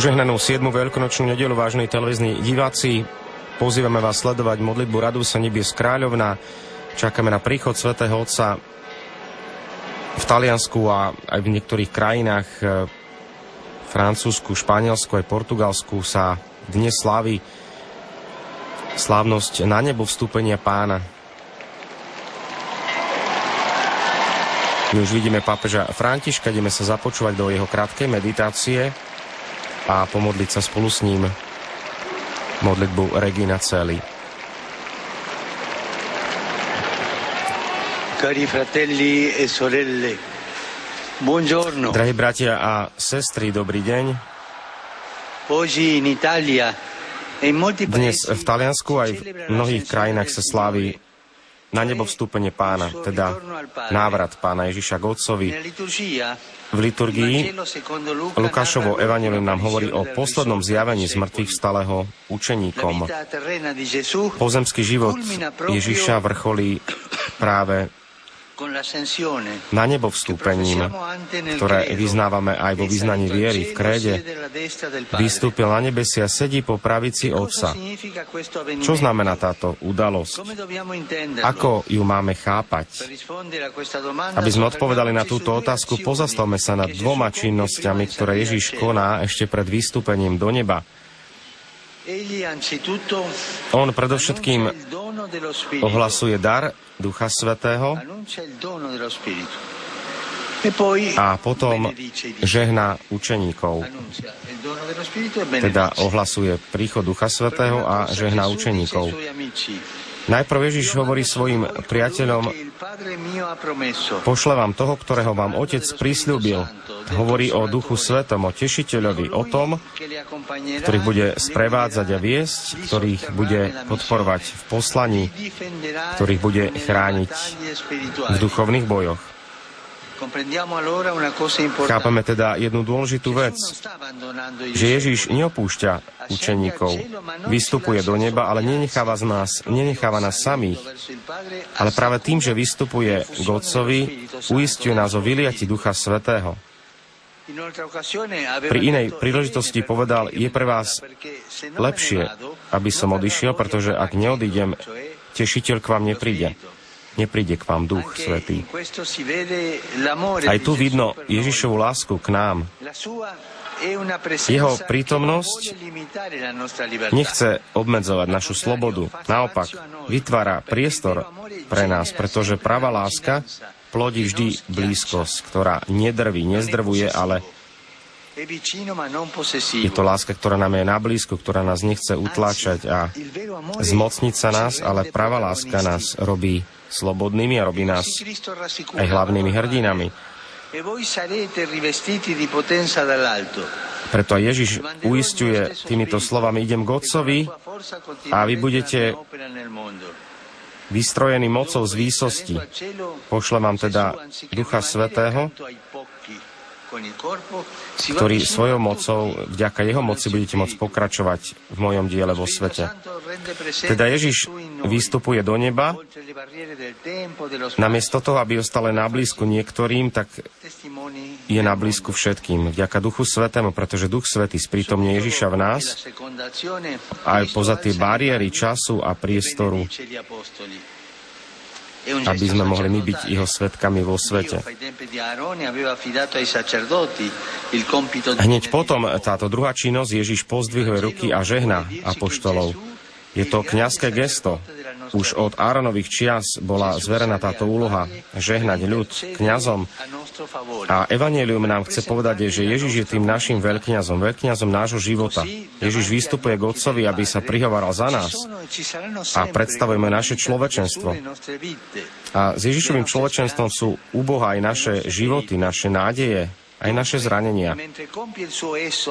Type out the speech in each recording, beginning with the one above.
Požehnanú 7. veľkonočnú nedelu vážnej televízni diváci. Pozývame vás sledovať modlitbu Radu sa nebies kráľovna. Čakáme na príchod svätého Otca v Taliansku a aj v niektorých krajinách e, Francúzsku, Španielsku aj Portugalsku sa dnes slaví slávnosť na nebo vstúpenia pána. My už vidíme pápeža Františka, ideme sa započúvať do jeho krátkej meditácie a pomodliť sa spolu s ním modlitbu Regina Celi. Cari fratelli e sorelle, buongiorno. Drahí bratia a sestry, dobrý deň. Oggi in Italia e Dnes v Taliansku aj v mnohých krajinách sa slávi na nebo vstúpenie pána, teda návrat pána Ježiša k Otcovi. V liturgii Lukášovo narra evangelium nám hovorí o poslednom zjavení z mŕtvych vstalého učeníkom. Pozemský život Ježiša vrcholí práve na nebo vstúpením, ktoré vyznávame aj vo vyznaní viery v kréde, vystúpil na nebesia, sedí po pravici Otca. Čo znamená táto udalosť? Ako ju máme chápať? Aby sme odpovedali na túto otázku, pozastavme sa nad dvoma činnosťami, ktoré Ježiš koná ešte pred vystúpením do neba. On predovšetkým ohlasuje dar Ducha Svetého. E a potom žehná učeníkov. E. Teda ohlasuje príchod Ducha Svetého a žehná učeníkov. Najprv Ježiš hovorí svojim priateľom, pošle vám toho, ktorého vám Otec prislúbil. Hovorí o Duchu Svetom, o Tešiteľovi, o tom, ktorých bude sprevádzať a viesť, ktorých bude podporovať v poslaní, ktorých bude chrániť v duchovných bojoch. Chápame teda jednu dôležitú vec, že Ježiš neopúšťa učeníkov, vystupuje do neba, ale nenecháva, z nás, nenecháva nás samých, ale práve tým, že vystupuje k Otcovi, uistuje nás o vyliati Ducha Svetého. Pri inej príležitosti povedal, je pre vás lepšie, aby som odišiel, pretože ak neodídem, tešiteľ k vám nepríde. Nepríde k vám Duch Svetý. Aj tu vidno Ježišovu lásku k nám. Jeho prítomnosť nechce obmedzovať našu slobodu. Naopak, vytvára priestor pre nás, pretože pravá láska plodí vždy blízkosť, ktorá nedrví, nezdrvuje, ale je to láska, ktorá nám je na blízku, ktorá nás nechce utláčať a zmocniť sa nás, ale pravá láska nás robí slobodnými a robí nás aj hlavnými hrdinami. Preto Ježiš uistuje týmito slovami, idem k Otcovi a vy budete vystrojení mocou z výsosti. Pošlem vám teda Ducha Svetého, ktorý svojou mocou, vďaka jeho moci budete môcť pokračovať v mojom diele vo svete. Teda Ježiš vystupuje do neba, namiesto toho, aby ostal na blízku niektorým, tak je na blízku všetkým. Vďaka Duchu Svetému, pretože Duch Svetý sprítomne Ježiša v nás, aj poza tie bariéry času a priestoru, aby sme mohli my byť jeho svetkami vo svete. Hneď potom táto druhá činnosť Ježiš pozdvihuje ruky a žehna apoštolov. Je to kňazské gesto. Už od Áronových čias bola zverená táto úloha žehnať ľud kňazom. A Evangelium nám chce povedať, že Ježiš je tým našim veľkňazom, veľkňazom nášho života. Ježiš vystupuje k Otcovi, aby sa prihovaral za nás a predstavujeme naše človečenstvo. A s Ježišovým človečenstvom sú u Boha aj naše životy, naše nádeje, aj naše zranenia.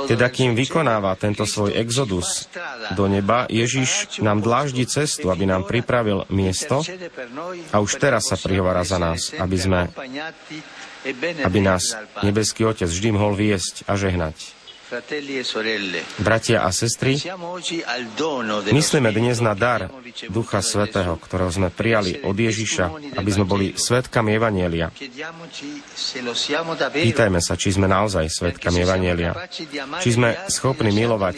Teda kým vykonáva tento svoj exodus do neba, Ježiš nám dláždi cestu, aby nám pripravil miesto a už teraz sa prihovára za nás, aby sme aby nás nebeský Otec vždy mohol viesť a žehnať. E Bratia a sestry, myslíme dnes na dar Ducha Svetého, ktorého sme prijali od Ježiša, aby sme boli svetkami Evanielia. Pýtajme sa, či sme naozaj svetkami Evanielia. Či sme schopní milovať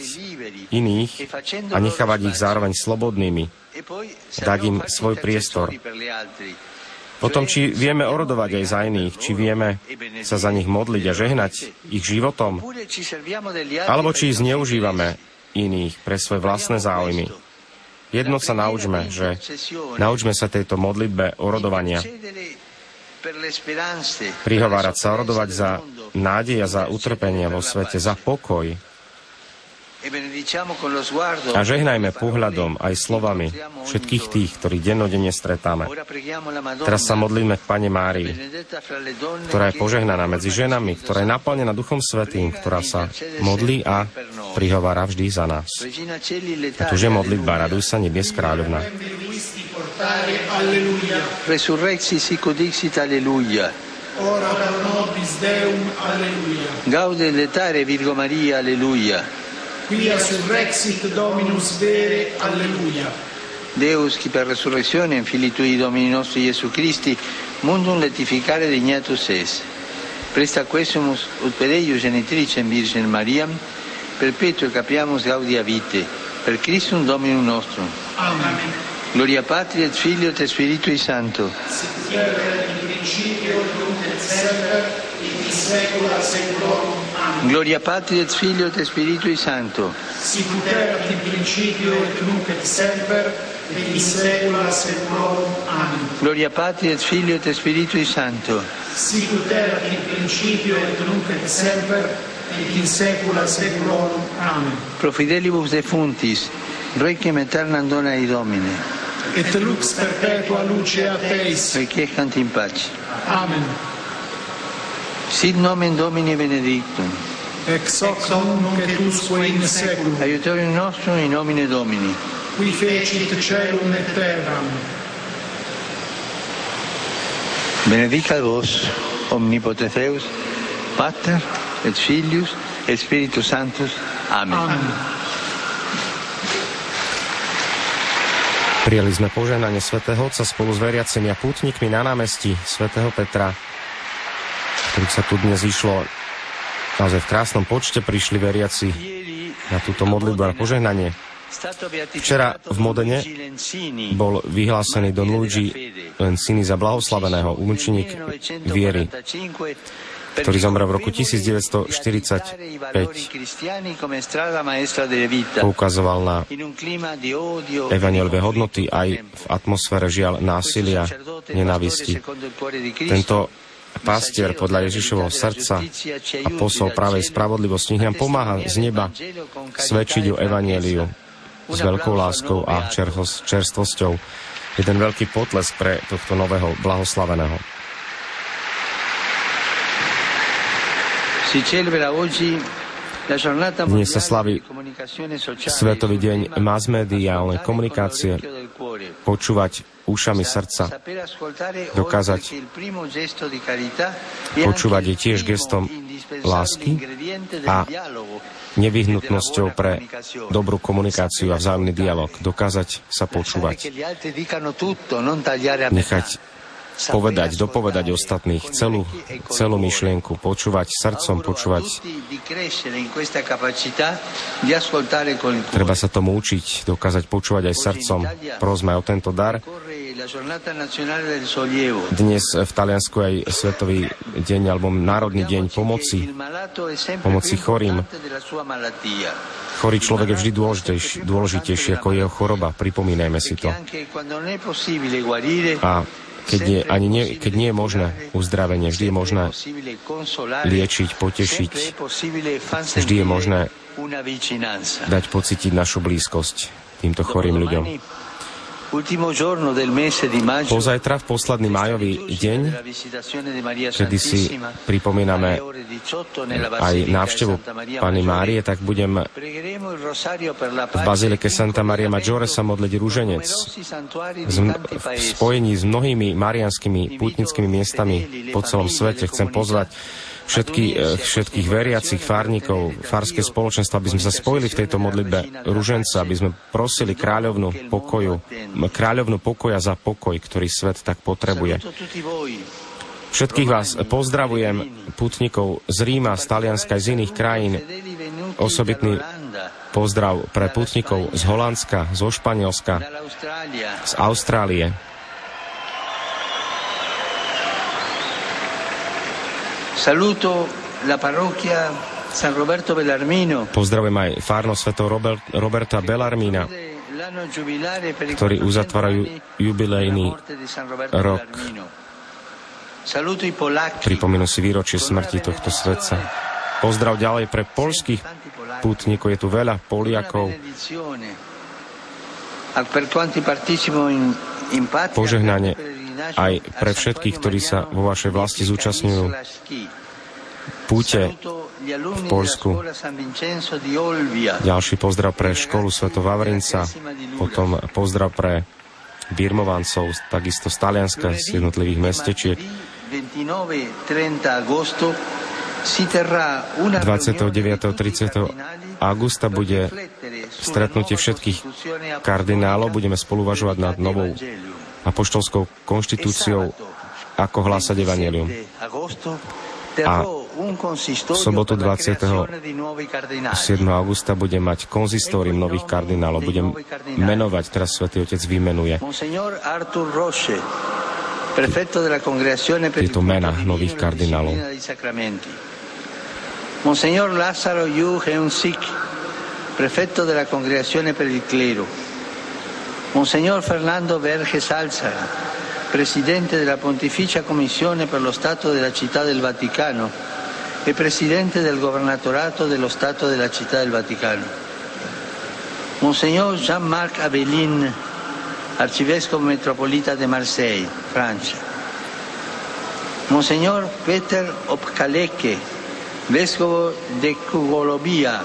iných a nechávať ich zároveň slobodnými, dať im svoj priestor. Potom, či vieme orodovať aj za iných, či vieme sa za nich modliť a žehnať ich životom, alebo či zneužívame iných pre svoje vlastné záujmy. Jedno sa naučme, že naučme sa tejto modlitbe orodovania. Prihovárať sa, orodovať za nádej a za utrpenie vo svete, za pokoj, a žehnajme pohľadom aj slovami všetkých tých, ktorí dennodenne stretáme. Teraz sa modlíme k Pane Márii, ktorá je požehnaná medzi ženami, ktorá je naplnená Duchom Svetým, ktorá sa modlí a prihovára vždy za nás. A tu je modlitba, raduj sa, nebies kráľovna. Resurrexi sic dixit, alleluia. Ora pro nobis Deum, alleluia. Gaude letare Virgo Maria, alleluia. Quia surrexit Dominus vere, alleluia. Deus, qui per resurrezione in fili tui Domini nostri Gesù Christi, mundum letificare dignatus es. Presta quesumus ut per eius genitricem Virgin Mariam, perpetuo capiamus gaudia vite, per Christum Dominum nostrum. Amen. Gloria Patri et Filio et Spiritui Santo. Sic in principio, semper, in saecula saeculorum. Gloria Patri et Filio et Spiritui Santo. Sic erat in principio et nunc et semper et in saecula saeculorum. Amen. Gloria Patri et Filio et Spiritui Santo. Sic erat in principio et nunc et semper et in saecula saeculorum. Amen. Pro fidelibus defuntis, requiem aeternam dona ei Domine. Et lux perpetua luce a Teis. Requiescant in pace. Amen. Sit nomen Domini benedictum. Ex hoc nunc et usque in saeculum. Aiutorium nostrum in nomine Domini. Qui fecit celum et terram. Benedicat vos, omnipotens Deus, Pater et Filius et Spiritus Sanctus. Amen. Amen. Prijali sme požehnanie svätého Otca spolu s veriacimi a pútnikmi na námestí svätého Petra, ktorých sa tu dnes išlo naozaj v krásnom počte prišli veriaci na túto modlitbu a požehnanie. Včera v Modene bol vyhlásený Don Luigi Lencini za blahoslaveného umučeník viery, ktorý zomrel v roku 1945. Poukazoval na evangeliové hodnoty aj v atmosfére žiaľ násilia, nenávisti. Tento pastier podľa Ježišovho srdca a posol pravej spravodlivosti. Nech nám pomáha z neba svedčiť o evanieliu s veľkou láskou a čerstvosťou. Jeden veľký potlesk pre tohto nového blahoslaveného. Dnes sa slaví Svetový deň mass mediálnej komunikácie, počúvať ušami srdca, dokázať počúvať je tiež gestom lásky a nevyhnutnosťou pre dobrú komunikáciu a vzájomný dialog. Dokázať sa počúvať. Nechať povedať, dopovedať ostatných celú, celú myšlienku, počúvať srdcom, počúvať. Treba sa tomu učiť, dokázať počúvať aj srdcom. Prosme o tento dar. Dnes v Taliansku aj Svetový deň alebo Národný deň pomoci, pomoci chorým. Chorý človek je vždy dôležitejší, dôležitejší ako jeho choroba. Pripomínajme si to. A keď nie, ani nie, keď nie je možné uzdravenie, vždy je možné liečiť, potešiť, vždy je možné dať pocítiť našu blízkosť týmto chorým ľuďom. Pozajtra v posledný májový deň, kedy si pripomíname aj návštevu Pani Márie, tak budem v Bazilike Santa Maria Maggiore sa modliť rúženec v spojení s mnohými marianskými pútnickými miestami po celom svete. Chcem pozvať všetky, eh, všetkých veriacich fárnikov, fárske spoločenstva, aby sme sa spojili v tejto modlitbe ruženca, aby sme prosili kráľovnú pokoju, kráľovnú pokoja za pokoj, ktorý svet tak potrebuje. Všetkých vás pozdravujem, putníkov z Ríma, z Talianska z iných krajín. Osobitný pozdrav pre putníkov z Holandska, zo Španielska, z Austrálie. Saluto la parroquia San Roberto Bellarmino. Pozdravujem aj Fárno svetov Robert, Roberta Bellarmina, ktorí uzatvárajú jubilejný rok Pripomenú si výročie smrti tohto svetca. Pozdrav ďalej pre polských pútnikov. Je tu veľa Poliakov. Požehnanie aj pre všetkých, ktorí sa vo vašej vlasti zúčastňujú púte v Polsku. Ďalší pozdrav pre školu Sveto Vavrinca, potom pozdrav pre birmovancov, takisto z Talianska, z jednotlivých mestečiek. 29. 30. augusta bude stretnutie všetkých kardinálov. Budeme spoluvažovať nad novou apoštolskou konštitúciou, ako hlásať evanelium. A v sobotu 27. augusta bude mať konzistórium nových kardinálov. Budem menovať, teraz Svetý Otec vymenuje tieto mena nových kardinálov. Monsignor Lázaro Yu Heun-sik, prefetto della Congregazione per il Clero. Monsignor Fernando Verges Alzaga, presidente della Pontificia Commissione per lo Stato della Città del Vaticano e presidente del Governatorato dello Stato della Città del Vaticano. Monsignor Jean-Marc Abelin, arcivescovo metropolita de Marseille, Francia. Monsignor Peter Opkaleke, vescovo de Kugolobia,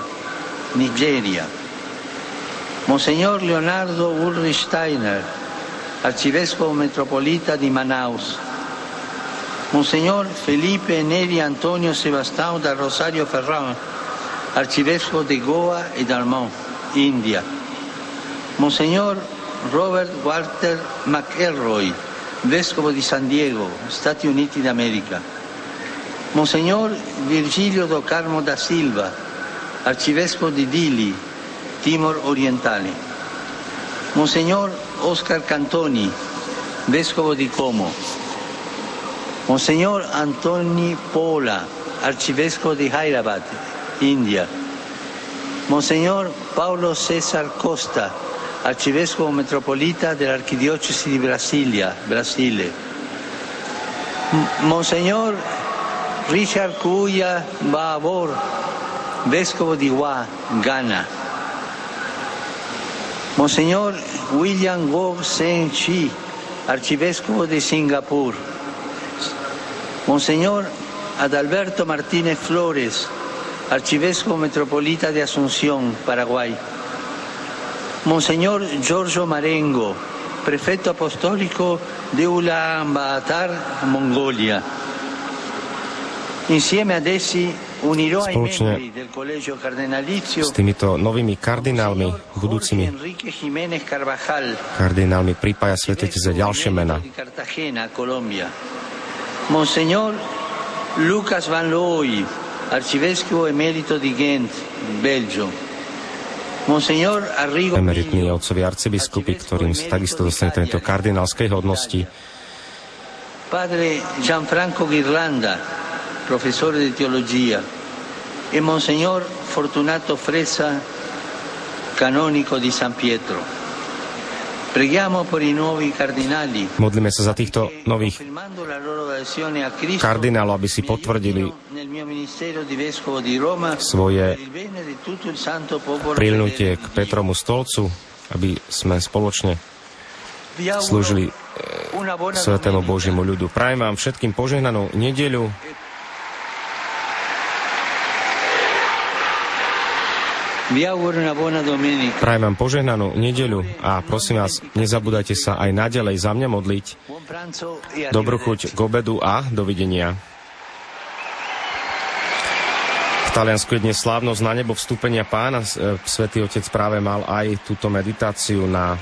Nigeria. Monsignor Leonardo Ulrich Steiner, arcivescovo metropolita di Manaus. Monsignor Felipe Neri Antonio Sebastião da Rosario Ferrán, arcivescovo de Goa e Dalmont, India. Monsignor Robert Walter McElroy, vescovo di San Diego, Stati Uniti d'America. Monsignor Virgilio do Carmo da Silva, arcivescovo di Dili, Timor Orientale. Monsignor Oscar Cantoni, vescovo di Como. Monsignor Antoni Pola, arcivescovo di Hyderabad, India. Monsignor Paolo César Costa, arcivescovo metropolita dell'archidiocesi di Brasilia, Brasile. Monsignor Richard Cuya Babor, vescovo di Wa, Ghana. Monsignor William Wo Sen Chi, arcivescovo di Singapur. Monsignor Adalberto Martínez Flores, arcivescovo metropolita di Asunción, Paraguay. Monseñor Giorgio Marengo, prefetto apostolico di Ulaanbaatar, Mongolia. Insieme ad essi cardinalizio s týmito novými kardinálmi, budúcimi kardinálmi pripája svetete za ďalšie mená. Monsignor Lucas Van Looy, arcivescovo emerito di Ghent, Belgio. emeritní otcovi arcibiskupy, ktorým takisto dostane tento kardinálskej hodnosti. Padre Gianfranco Ghirlanda, professore di teologia, e Monsignor Fortunato Fresa, canonico di San Pietro. Modlíme sa za týchto nových kardinálov, aby si potvrdili svoje prilnutie k Petromu stolcu, aby sme spoločne slúžili eh, Svetému Božiemu ľudu. Prajem vám všetkým požehnanú nedeľu, Prajem vám požehnanú nedeľu a prosím vás, nezabúdajte sa aj naďalej za mňa modliť. Dobrú chuť k obedu a dovidenia. Taliansku je dnes slávnosť na nebo vstúpenia pána. E, Svetý Otec práve mal aj túto meditáciu na